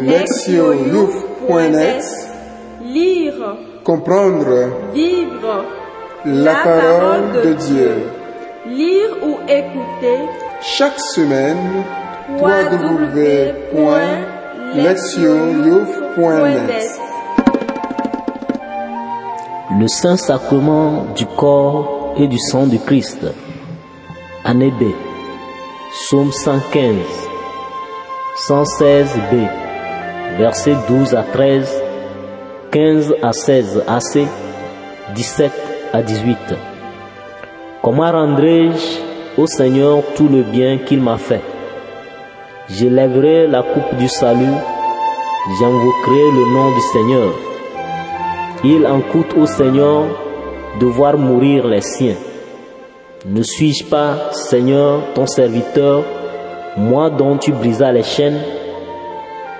lectioyouf.net Lire, Comprendre vivre la parole de Dieu. Lire ou écouter Chaque semaine, www.lectioyouf.net Le Saint-Sacrement du corps et du sang du Christ. Année B. Psaume 115. 116b. Versets 12 à 13. 15 à 16 AC. 17 à 18. Comment rendrai-je au Seigneur tout le bien qu'il m'a fait? J'élèverai la coupe du salut. J'invoquerai le nom du Seigneur. Il en coûte au Seigneur de voir mourir les siens. Ne suis-je pas, Seigneur, ton serviteur, moi dont tu brisas les chaînes?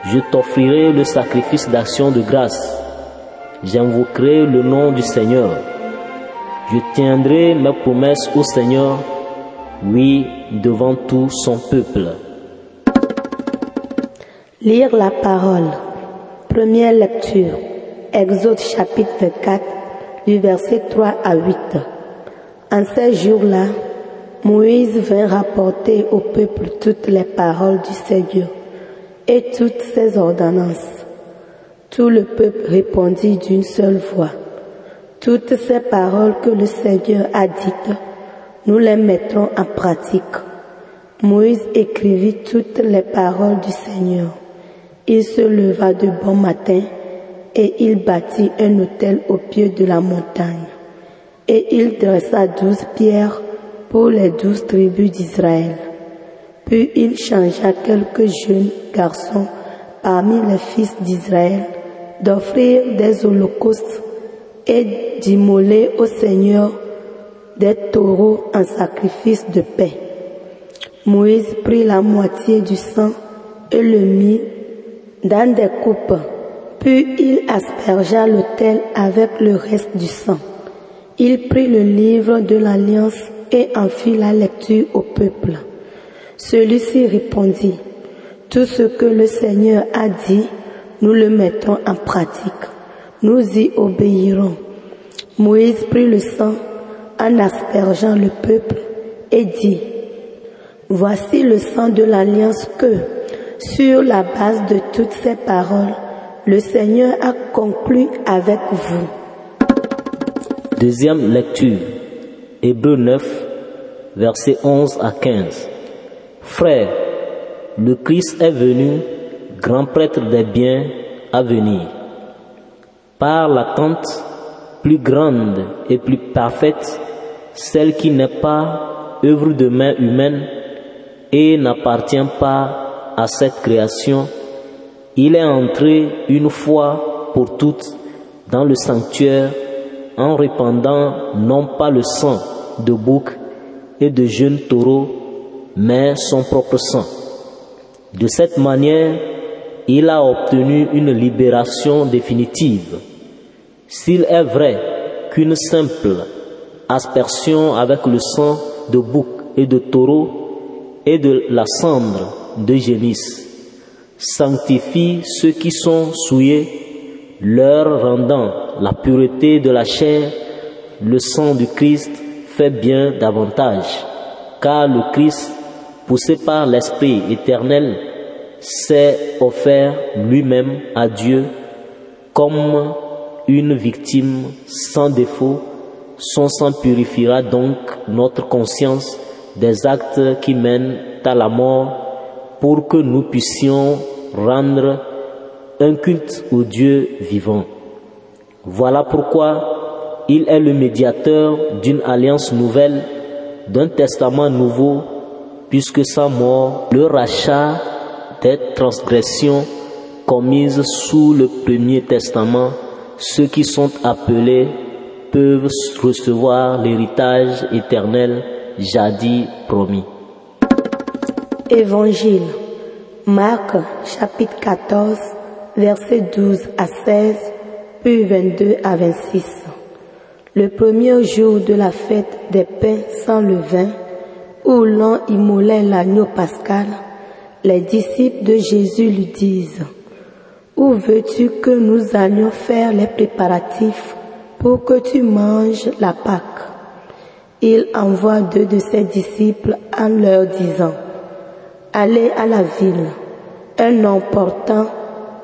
Je t'offrirai le sacrifice d'action de grâce. J'invoquerai le nom du Seigneur. Je tiendrai mes promesses au Seigneur, oui, devant tout son peuple. Lire la parole. Première lecture. Exode chapitre 24 du verset 3 à 8. En ces jours-là, Moïse vint rapporter au peuple toutes les paroles du Seigneur et toutes ses ordonnances. Tout le peuple répondit d'une seule voix. Toutes ces paroles que le Seigneur a dites, nous les mettrons en pratique. Moïse écrivit toutes les paroles du Seigneur. Il se leva de bon matin et il bâtit un autel au pied de la montagne. Et il dressa douze pierres pour les douze tribus d'Israël. Puis il changea quelques jeunes garçons parmi les fils d'Israël d'offrir des holocaustes et d'immoler au Seigneur des taureaux en sacrifice de paix. Moïse prit la moitié du sang et le mit dans des coupes, puis il aspergea l'autel avec le reste du sang. Il prit le livre de l'alliance et en fit la lecture au peuple. Celui-ci répondit, Tout ce que le Seigneur a dit, nous le mettons en pratique. Nous y obéirons. Moïse prit le sang en aspergeant le peuple et dit, Voici le sang de l'alliance que, sur la base de toutes ces paroles, le Seigneur a conclu avec vous. Deuxième lecture. Hébreu 9, versets 11 à 15. Frères, le Christ est venu, grand prêtre des biens à venir. Par l'attente plus grande et plus parfaite, celle qui n'est pas œuvre de main humaine et n'appartient pas à cette création, il est entré une fois pour toutes dans le sanctuaire en répandant non pas le sang de bouc et de jeunes taureaux, mais son propre sang. De cette manière, il a obtenu une libération définitive. S'il est vrai qu'une simple aspersion avec le sang de bouc et de taureau et de la cendre de génisse sanctifie ceux qui sont souillés, leur rendant la pureté de la chair, le sang du Christ fait bien davantage, car le Christ, poussé par l'Esprit éternel, s'est offert lui-même à Dieu comme une victime sans défaut. Son sang purifiera donc notre conscience des actes qui mènent à la mort pour que nous puissions rendre un culte au Dieu vivant. Voilà pourquoi il est le médiateur d'une alliance nouvelle, d'un testament nouveau, puisque sa mort, le rachat des transgressions commises sous le premier testament, ceux qui sont appelés peuvent recevoir l'héritage éternel jadis promis. Évangile. Marc chapitre 14, versets 12 à 16, puis 22 à 26. Le premier jour de la fête des pains sans levain, où l'on immolait l'agneau pascal, les disciples de Jésus lui disent, Où veux-tu que nous allions faire les préparatifs pour que tu manges la Pâque? Il envoie deux de ses disciples en leur disant, Allez à la ville, un homme portant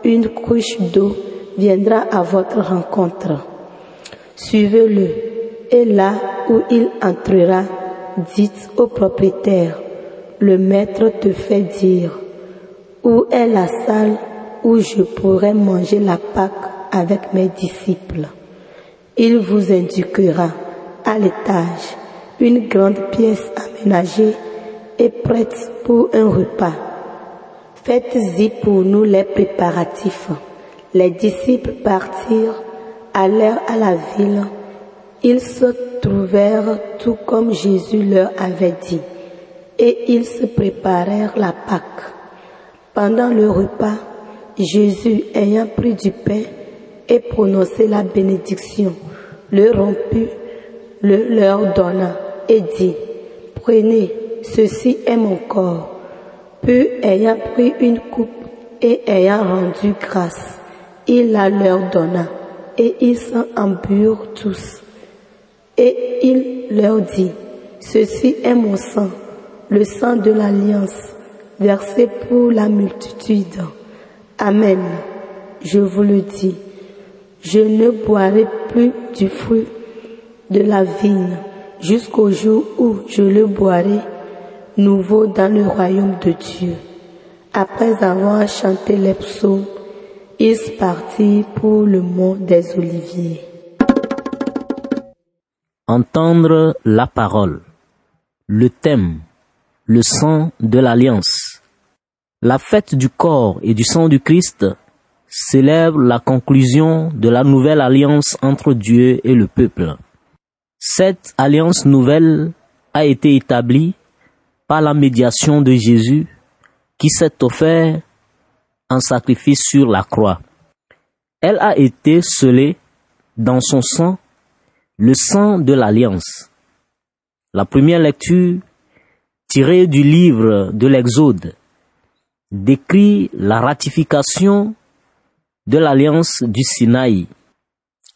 une couche d'eau viendra à votre rencontre. Suivez-le, et là où il entrera, dites au propriétaire, le maître te fait dire, où est la salle où je pourrais manger la Pâque avec mes disciples? Il vous indiquera à l'étage une grande pièce aménagée et prête pour un repas. Faites-y pour nous les préparatifs. Les disciples partirent, allèrent à la ville. Ils se trouvèrent tout comme Jésus leur avait dit, et ils se préparèrent la Pâque. Pendant le repas, Jésus, ayant pris du pain et prononcé la bénédiction, le romput, le leur donna et dit, prenez, ceci est mon corps. Puis, ayant pris une coupe et ayant rendu grâce, il la leur donna et ils s'en emburent tous. Et il leur dit, ceci est mon sang, le sang de l'alliance, versé pour la multitude. Amen. Je vous le dis, je ne boirai plus du fruit de la vigne jusqu'au jour où je le boirai nouveau dans le royaume de Dieu. Après avoir chanté les psaumes, ils partirent pour le mont des Oliviers. Entendre la parole. Le thème. Le sang de l'alliance. La fête du corps et du sang du Christ célèbre la conclusion de la nouvelle alliance entre Dieu et le peuple. Cette alliance nouvelle a été établie par la médiation de Jésus qui s'est offert en sacrifice sur la croix. Elle a été scellée dans son sang, le sang de l'alliance. La première lecture, tirée du livre de l'Exode, décrit la ratification de l'alliance du Sinaï.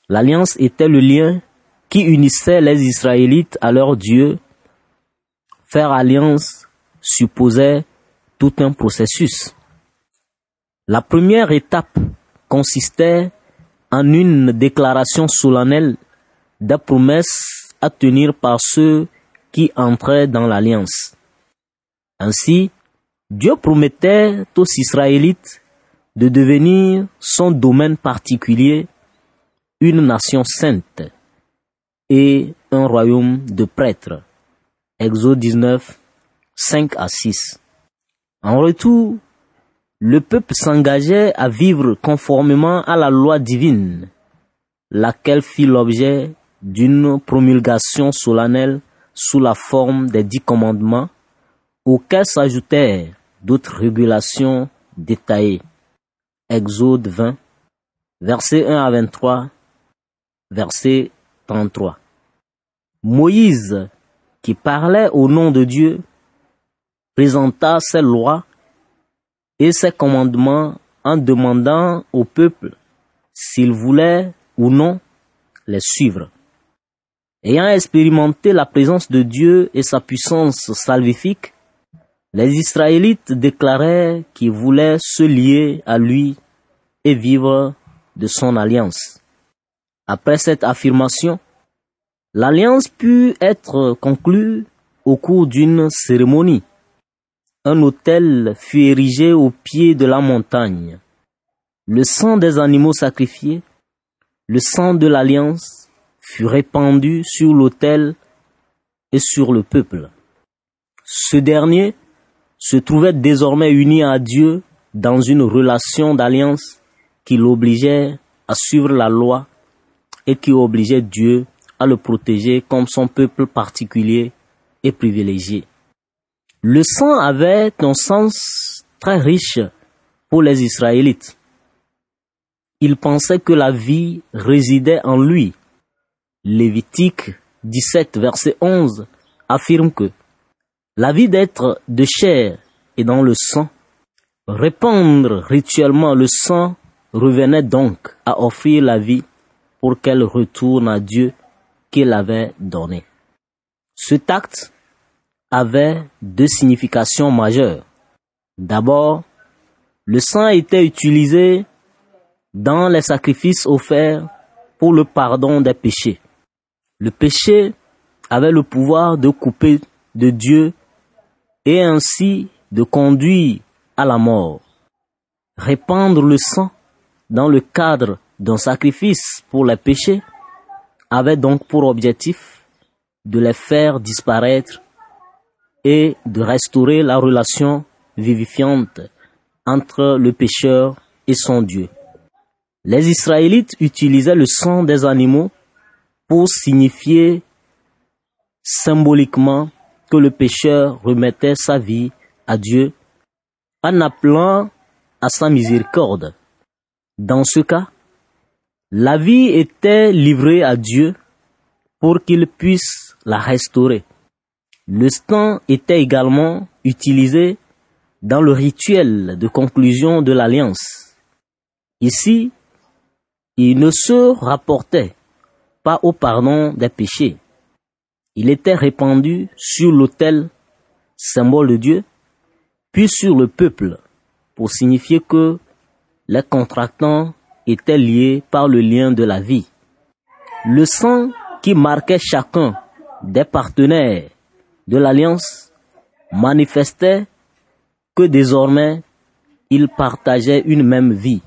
L'alliance était le lien qui unissait les Israélites à leur Dieu. Faire alliance supposait tout un processus. La première étape consistait en une déclaration solennelle des promesses à tenir par ceux qui entraient dans l'alliance. Ainsi, Dieu promettait aux Israélites de devenir son domaine particulier, une nation sainte et un royaume de prêtres. Exode 19, 5 à 6. En retour, le peuple s'engageait à vivre conformément à la loi divine, laquelle fit l'objet d'une promulgation solennelle sous la forme des dix commandements, auxquels s'ajoutèrent d'autres régulations détaillées. Exode 20, verset 1 à 23, verset 33. Moïse, qui parlait au nom de Dieu, présenta ses lois et ses commandements en demandant au peuple s'il voulait ou non les suivre. Ayant expérimenté la présence de Dieu et sa puissance salvifique, les Israélites déclaraient qu'ils voulaient se lier à lui et vivre de son alliance. Après cette affirmation, l'alliance put être conclue au cours d'une cérémonie. Un autel fut érigé au pied de la montagne. Le sang des animaux sacrifiés, le sang de l'alliance, fut répandu sur l'autel et sur le peuple. Ce dernier se trouvait désormais uni à Dieu dans une relation d'alliance qui l'obligeait à suivre la loi et qui obligeait Dieu à le protéger comme son peuple particulier et privilégié. Le sang avait un sens très riche pour les Israélites. Ils pensaient que la vie résidait en lui. Lévitique 17, verset 11 affirme que la vie d'être de chair et dans le sang. Répandre rituellement le sang revenait donc à offrir la vie pour qu'elle retourne à Dieu qu'il avait donné. Cet acte avait deux significations majeures. D'abord, le sang était utilisé dans les sacrifices offerts pour le pardon des péchés. Le péché avait le pouvoir de couper de Dieu et ainsi de conduire à la mort. Répandre le sang dans le cadre d'un sacrifice pour les péchés avait donc pour objectif de les faire disparaître et de restaurer la relation vivifiante entre le pécheur et son Dieu. Les Israélites utilisaient le sang des animaux pour signifier symboliquement que le pécheur remettait sa vie à Dieu en appelant à sa miséricorde. Dans ce cas, la vie était livrée à Dieu pour qu'il puisse la restaurer. Le sang était également utilisé dans le rituel de conclusion de l'alliance. Ici, il ne se rapportait pas au pardon des péchés. Il était répandu sur l'autel, symbole de Dieu, puis sur le peuple, pour signifier que les contractants étaient liés par le lien de la vie. Le sang qui marquait chacun des partenaires de l'alliance manifestait que désormais ils partageaient une même vie.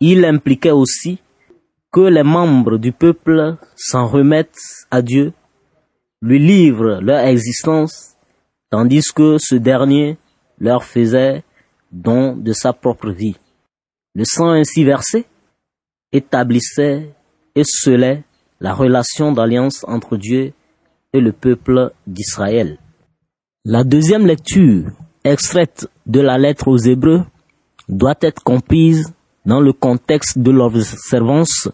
Il impliquait aussi que les membres du peuple s'en remettent à Dieu, lui livrent leur existence, tandis que ce dernier leur faisait don de sa propre vie. Le sang ainsi versé établissait et scellait la relation d'alliance entre Dieu et le peuple d'Israël. La deuxième lecture, extraite de la lettre aux Hébreux, doit être comprise dans le contexte de l'observance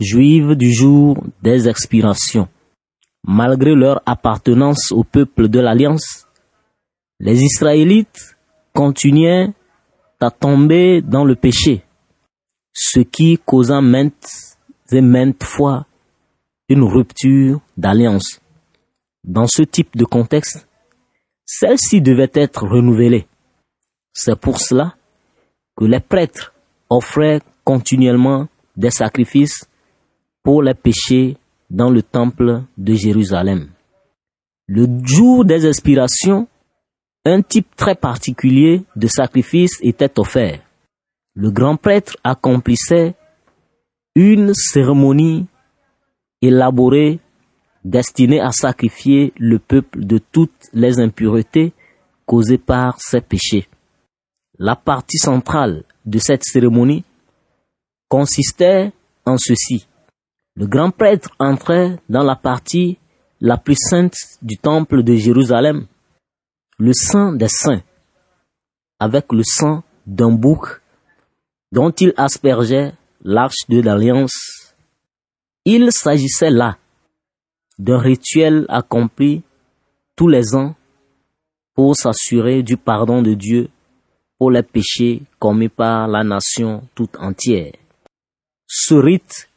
juive du jour des expirations. Malgré leur appartenance au peuple de l'Alliance, les Israélites continuaient à tomber dans le péché, ce qui causa maintes et maintes fois une rupture d'alliance. Dans ce type de contexte, celle-ci devait être renouvelée. C'est pour cela que les prêtres offraient continuellement des sacrifices pour les péchés dans le temple de Jérusalem. Le jour des expirations, un type très particulier de sacrifice était offert. Le grand prêtre accomplissait une cérémonie élaborée destinée à sacrifier le peuple de toutes les impuretés causées par ses péchés. La partie centrale de cette cérémonie consistait en ceci. Le grand prêtre entrait dans la partie la plus sainte du temple de Jérusalem, le sang des saints, avec le sang d'un bouc dont il aspergeait l'arche de l'alliance. Il s'agissait là d'un rituel accompli tous les ans pour s'assurer du pardon de Dieu pour les péchés commis par la nation toute entière. Ce rite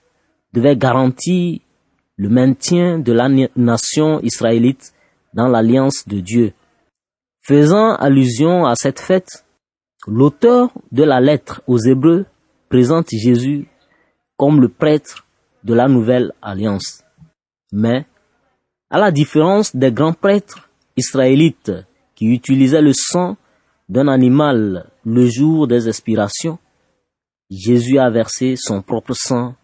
devait garantir le maintien de la nation israélite dans l'alliance de Dieu. Faisant allusion à cette fête, l'auteur de la lettre aux Hébreux présente Jésus comme le prêtre de la nouvelle alliance. Mais, à la différence des grands prêtres israélites qui utilisaient le sang d'un animal le jour des expirations, Jésus a versé son propre sang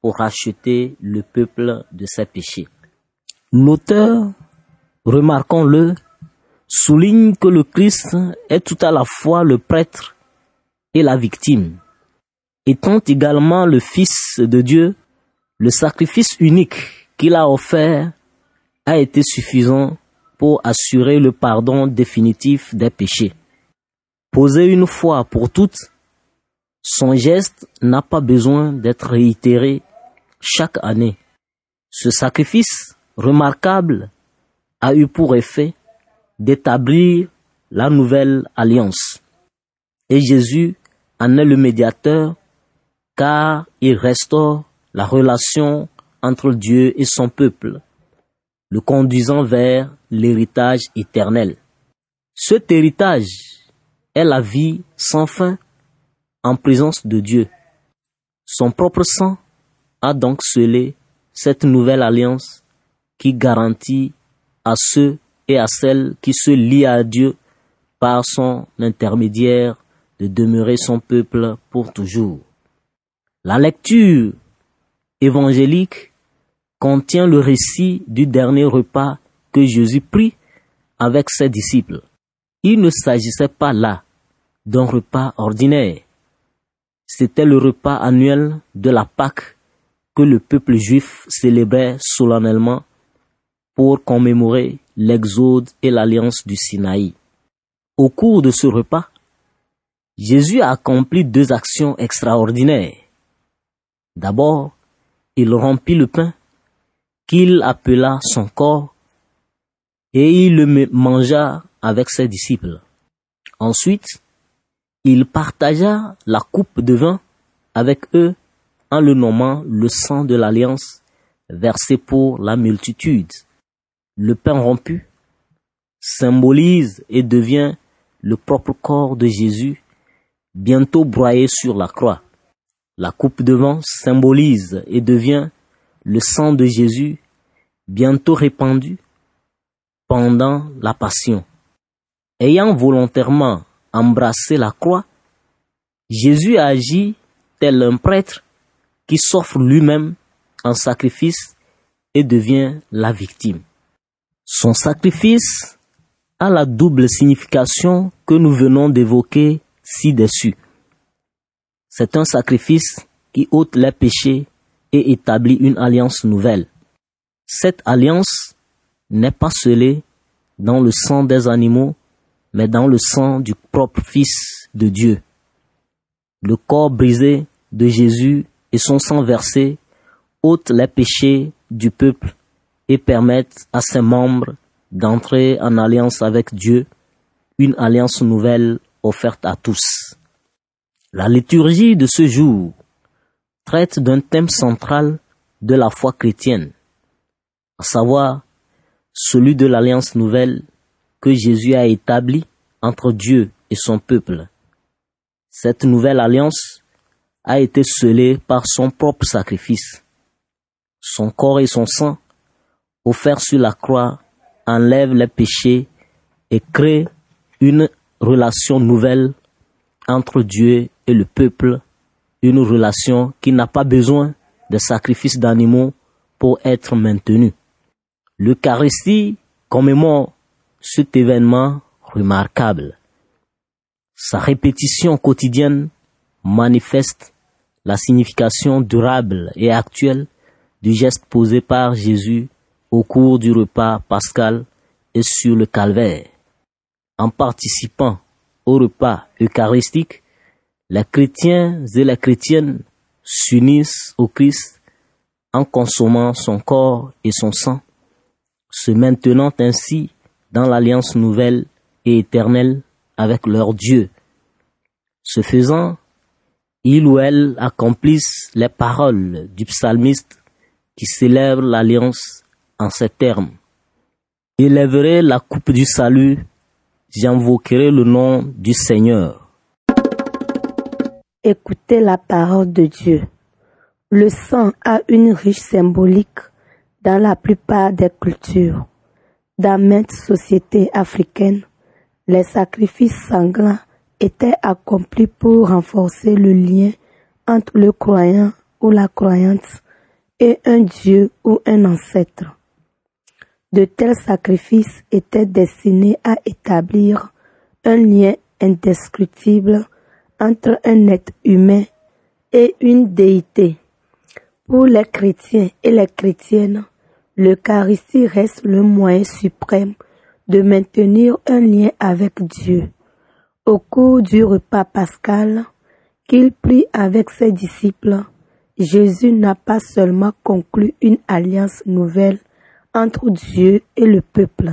pour racheter le peuple de ses péchés. L'auteur, remarquons-le, souligne que le Christ est tout à la fois le prêtre et la victime. Étant également le Fils de Dieu, le sacrifice unique qu'il a offert a été suffisant pour assurer le pardon définitif des péchés. Posé une fois pour toutes, son geste n'a pas besoin d'être réitéré chaque année. Ce sacrifice remarquable a eu pour effet d'établir la nouvelle alliance. Et Jésus en est le médiateur car il restaure la relation entre Dieu et son peuple, le conduisant vers l'héritage éternel. Cet héritage est la vie sans fin en présence de Dieu. Son propre sang a donc scellé cette nouvelle alliance qui garantit à ceux et à celles qui se lient à Dieu par son intermédiaire de demeurer son peuple pour toujours. La lecture évangélique contient le récit du dernier repas que Jésus prit avec ses disciples. Il ne s'agissait pas là d'un repas ordinaire. C'était le repas annuel de la Pâque le peuple juif célébrait solennellement pour commémorer l'exode et l'alliance du Sinaï. Au cours de ce repas, Jésus a accompli deux actions extraordinaires. D'abord, il rompit le pain qu'il appela son corps et il le mangea avec ses disciples. Ensuite, il partagea la coupe de vin avec eux en le nommant le sang de l'alliance versé pour la multitude. Le pain rompu symbolise et devient le propre corps de Jésus, bientôt broyé sur la croix. La coupe de vin symbolise et devient le sang de Jésus, bientôt répandu pendant la passion. Ayant volontairement embrassé la croix, Jésus agit tel un prêtre qui s'offre lui-même en sacrifice et devient la victime. Son sacrifice a la double signification que nous venons d'évoquer ci-dessus. C'est un sacrifice qui ôte les péchés et établit une alliance nouvelle. Cette alliance n'est pas scellée dans le sang des animaux, mais dans le sang du propre Fils de Dieu. Le corps brisé de Jésus et son sang versé ôtent les péchés du peuple et permettent à ses membres d'entrer en alliance avec Dieu, une alliance nouvelle offerte à tous. La liturgie de ce jour traite d'un thème central de la foi chrétienne, à savoir celui de l'alliance nouvelle que Jésus a établie entre Dieu et son peuple. Cette nouvelle alliance a été scellée par son propre sacrifice. Son corps et son sang offert sur la croix, enlève les péchés et crée une relation nouvelle entre Dieu et le peuple, une relation qui n'a pas besoin de sacrifices d'animaux pour être maintenue. L'Eucharistie commémore cet événement remarquable. Sa répétition quotidienne manifeste la signification durable et actuelle du geste posé par Jésus au cours du repas pascal et sur le calvaire. En participant au repas eucharistique, les chrétiens et les chrétiennes s'unissent au Christ en consommant son corps et son sang, se maintenant ainsi dans l'alliance nouvelle et éternelle avec leur Dieu. Ce faisant, ils ou elles accomplissent les paroles du psalmiste qui célèbre l'alliance en ces termes. Élèverai la coupe du salut, j'invoquerai le nom du Seigneur. Écoutez la parole de Dieu. Le sang a une riche symbolique dans la plupart des cultures. Dans maintes sociétés africaines, les sacrifices sanglants étaient accomplis pour renforcer le lien entre le croyant ou la croyante et un Dieu ou un ancêtre. De tels sacrifices étaient destinés à établir un lien indescriptible entre un être humain et une déité. Pour les chrétiens et les chrétiennes, l'Eucharistie reste le moyen suprême de maintenir un lien avec Dieu. Au cours du repas pascal qu'il prit avec ses disciples, Jésus n'a pas seulement conclu une alliance nouvelle entre Dieu et le peuple,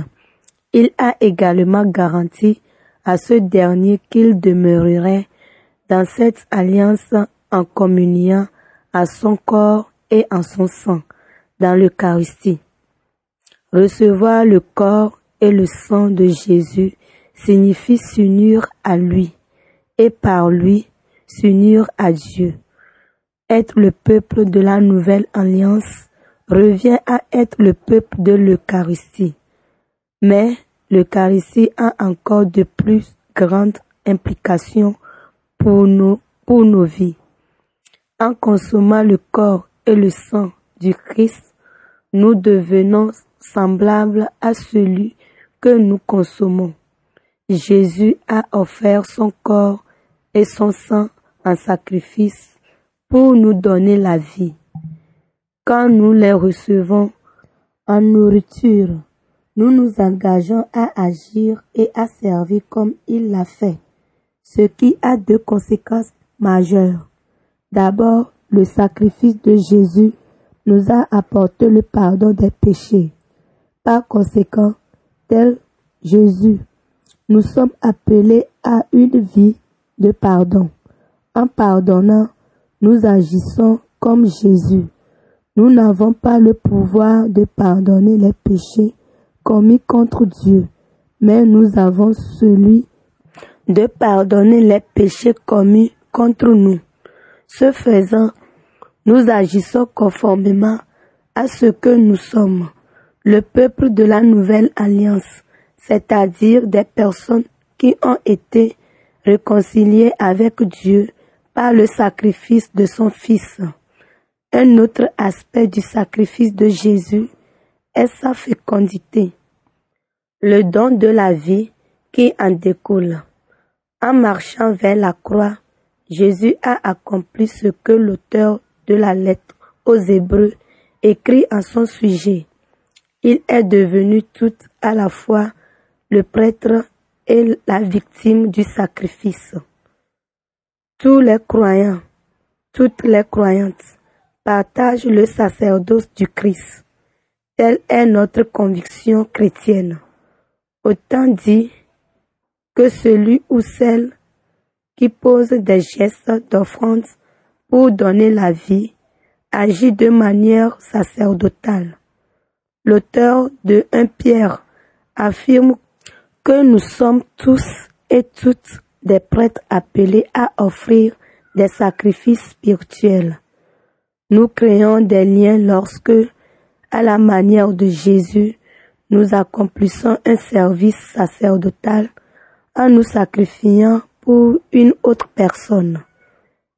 il a également garanti à ce dernier qu'il demeurerait dans cette alliance en communiant à son corps et en son sang dans l'Eucharistie. Recevoir le corps et le sang de Jésus signifie s'unir à lui et par lui s'unir à Dieu. Être le peuple de la nouvelle alliance revient à être le peuple de l'Eucharistie. Mais l'Eucharistie a encore de plus grandes implications pour nos, pour nos vies. En consommant le corps et le sang du Christ, nous devenons semblables à celui que nous consommons. Jésus a offert son corps et son sang en sacrifice pour nous donner la vie. Quand nous les recevons en nourriture, nous nous engageons à agir et à servir comme il l'a fait, ce qui a deux conséquences majeures. D'abord, le sacrifice de Jésus nous a apporté le pardon des péchés. Par conséquent, tel Jésus, nous sommes appelés à une vie de pardon. En pardonnant, nous agissons comme Jésus. Nous n'avons pas le pouvoir de pardonner les péchés commis contre Dieu, mais nous avons celui de pardonner les péchés commis contre nous. Ce faisant, nous agissons conformément à ce que nous sommes, le peuple de la nouvelle alliance, c'est-à-dire des personnes qui ont été réconciliées avec Dieu par le sacrifice de son Fils. Un autre aspect du sacrifice de Jésus est sa fécondité, le don de la vie qui en découle. En marchant vers la croix, Jésus a accompli ce que l'auteur de la lettre aux Hébreux écrit en son sujet. Il est devenu tout à la fois le prêtre et la victime du sacrifice. Tous les croyants, toutes les croyantes partagent le sacerdoce du Christ. Telle est notre conviction chrétienne. Autant dit que celui ou celle qui pose des gestes d'offrande pour donner la vie agit de manière sacerdotale. L'auteur de 1 Pierre affirme que nous sommes tous et toutes des prêtres appelés à offrir des sacrifices spirituels. Nous créons des liens lorsque, à la manière de Jésus, nous accomplissons un service sacerdotal en nous sacrifiant pour une autre personne.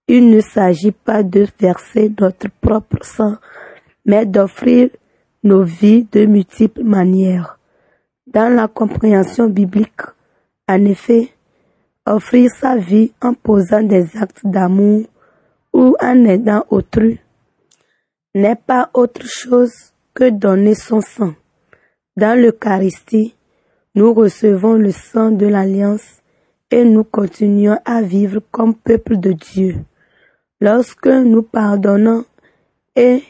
Il ne s'agit pas de verser notre propre sang, mais d'offrir nos vies de multiples manières. Dans la compréhension biblique, en effet, offrir sa vie en posant des actes d'amour ou en aidant autrui n'est pas autre chose que donner son sang. Dans l'Eucharistie, nous recevons le sang de l'Alliance et nous continuons à vivre comme peuple de Dieu. Lorsque nous pardonnons et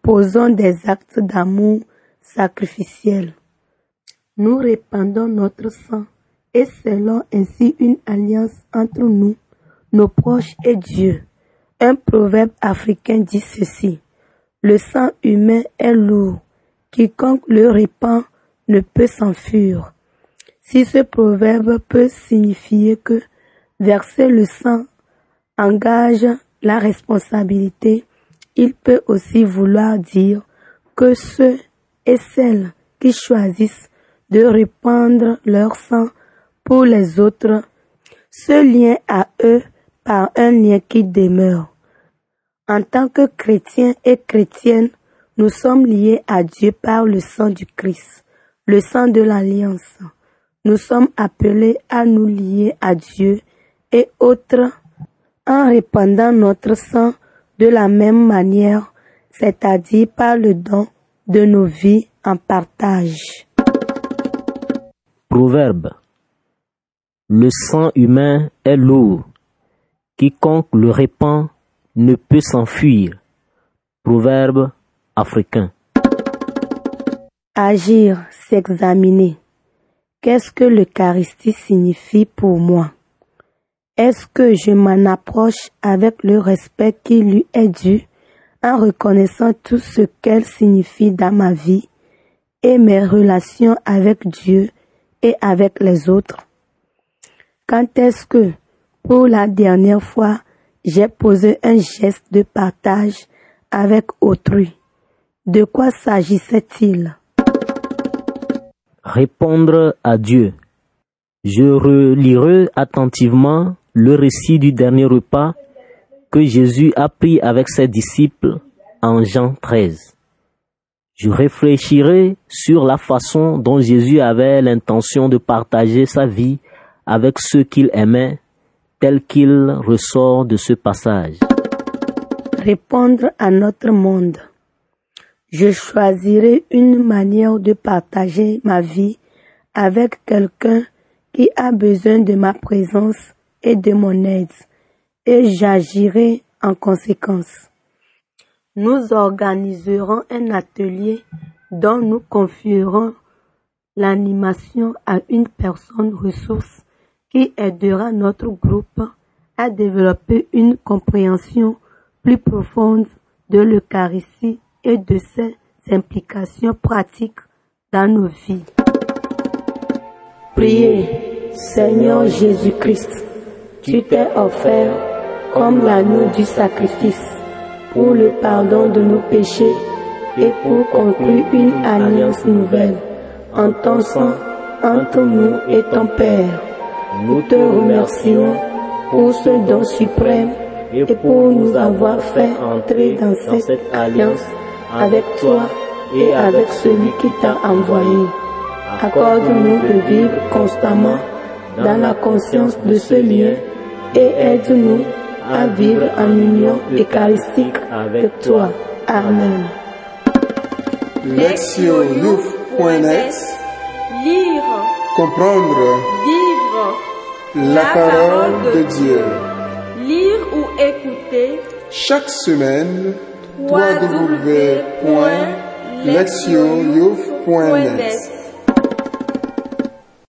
posons des actes d'amour sacrificiels, nous répandons notre sang et scellons ainsi une alliance entre nous, nos proches et Dieu. Un proverbe africain dit ceci. Le sang humain est lourd. Quiconque le répand ne peut s'enfuir. Si ce proverbe peut signifier que verser le sang engage la responsabilité, il peut aussi vouloir dire que ceux et celles qui choisissent de répandre leur sang pour les autres se lient à eux par un lien qui demeure. En tant que chrétiens et chrétiennes, nous sommes liés à Dieu par le sang du Christ, le sang de l'alliance. Nous sommes appelés à nous lier à Dieu et autres en répandant notre sang de la même manière, c'est-à-dire par le don de nos vies en partage. Proverbe. Le sang humain est lourd. Quiconque le répand ne peut s'enfuir. Proverbe africain. Agir, s'examiner. Qu'est-ce que l'Eucharistie signifie pour moi? Est-ce que je m'en approche avec le respect qui lui est dû, en reconnaissant tout ce qu'elle signifie dans ma vie et mes relations avec Dieu avec les autres Quand est-ce que, pour la dernière fois, j'ai posé un geste de partage avec autrui? De quoi s'agissait-il? Répondre à Dieu. Je relirai attentivement le récit du dernier repas que Jésus a pris avec ses disciples en Jean 13. Je réfléchirai sur la façon dont Jésus avait l'intention de partager sa vie avec ceux qu'il aimait, tel qu'il ressort de ce passage. Répondre à notre monde. Je choisirai une manière de partager ma vie avec quelqu'un qui a besoin de ma présence et de mon aide, et j'agirai en conséquence. Nous organiserons un atelier dont nous confierons l'animation à une personne ressource qui aidera notre groupe à développer une compréhension plus profonde de l'Eucharistie et de ses implications pratiques dans nos vies. Priez, Seigneur Jésus-Christ tu t'es offert comme l'agneau du sacrifice pour le pardon de nos péchés et pour conclure une alliance nouvelle en ton sang entre nous et ton Père. Nous te remercions pour ce don suprême et pour nous avoir fait entrer dans cette alliance avec toi et avec celui qui t'a envoyé. Accorde-nous de vivre constamment dans la conscience de ce lien et aide-nous à vivre en union eucharistique avec toi. Amen. Lectionyouf.net Lire, Comprendre. Vivre. La parole de Dieu. Lire ou écouter. Chaque semaine, www.lectionyouf.net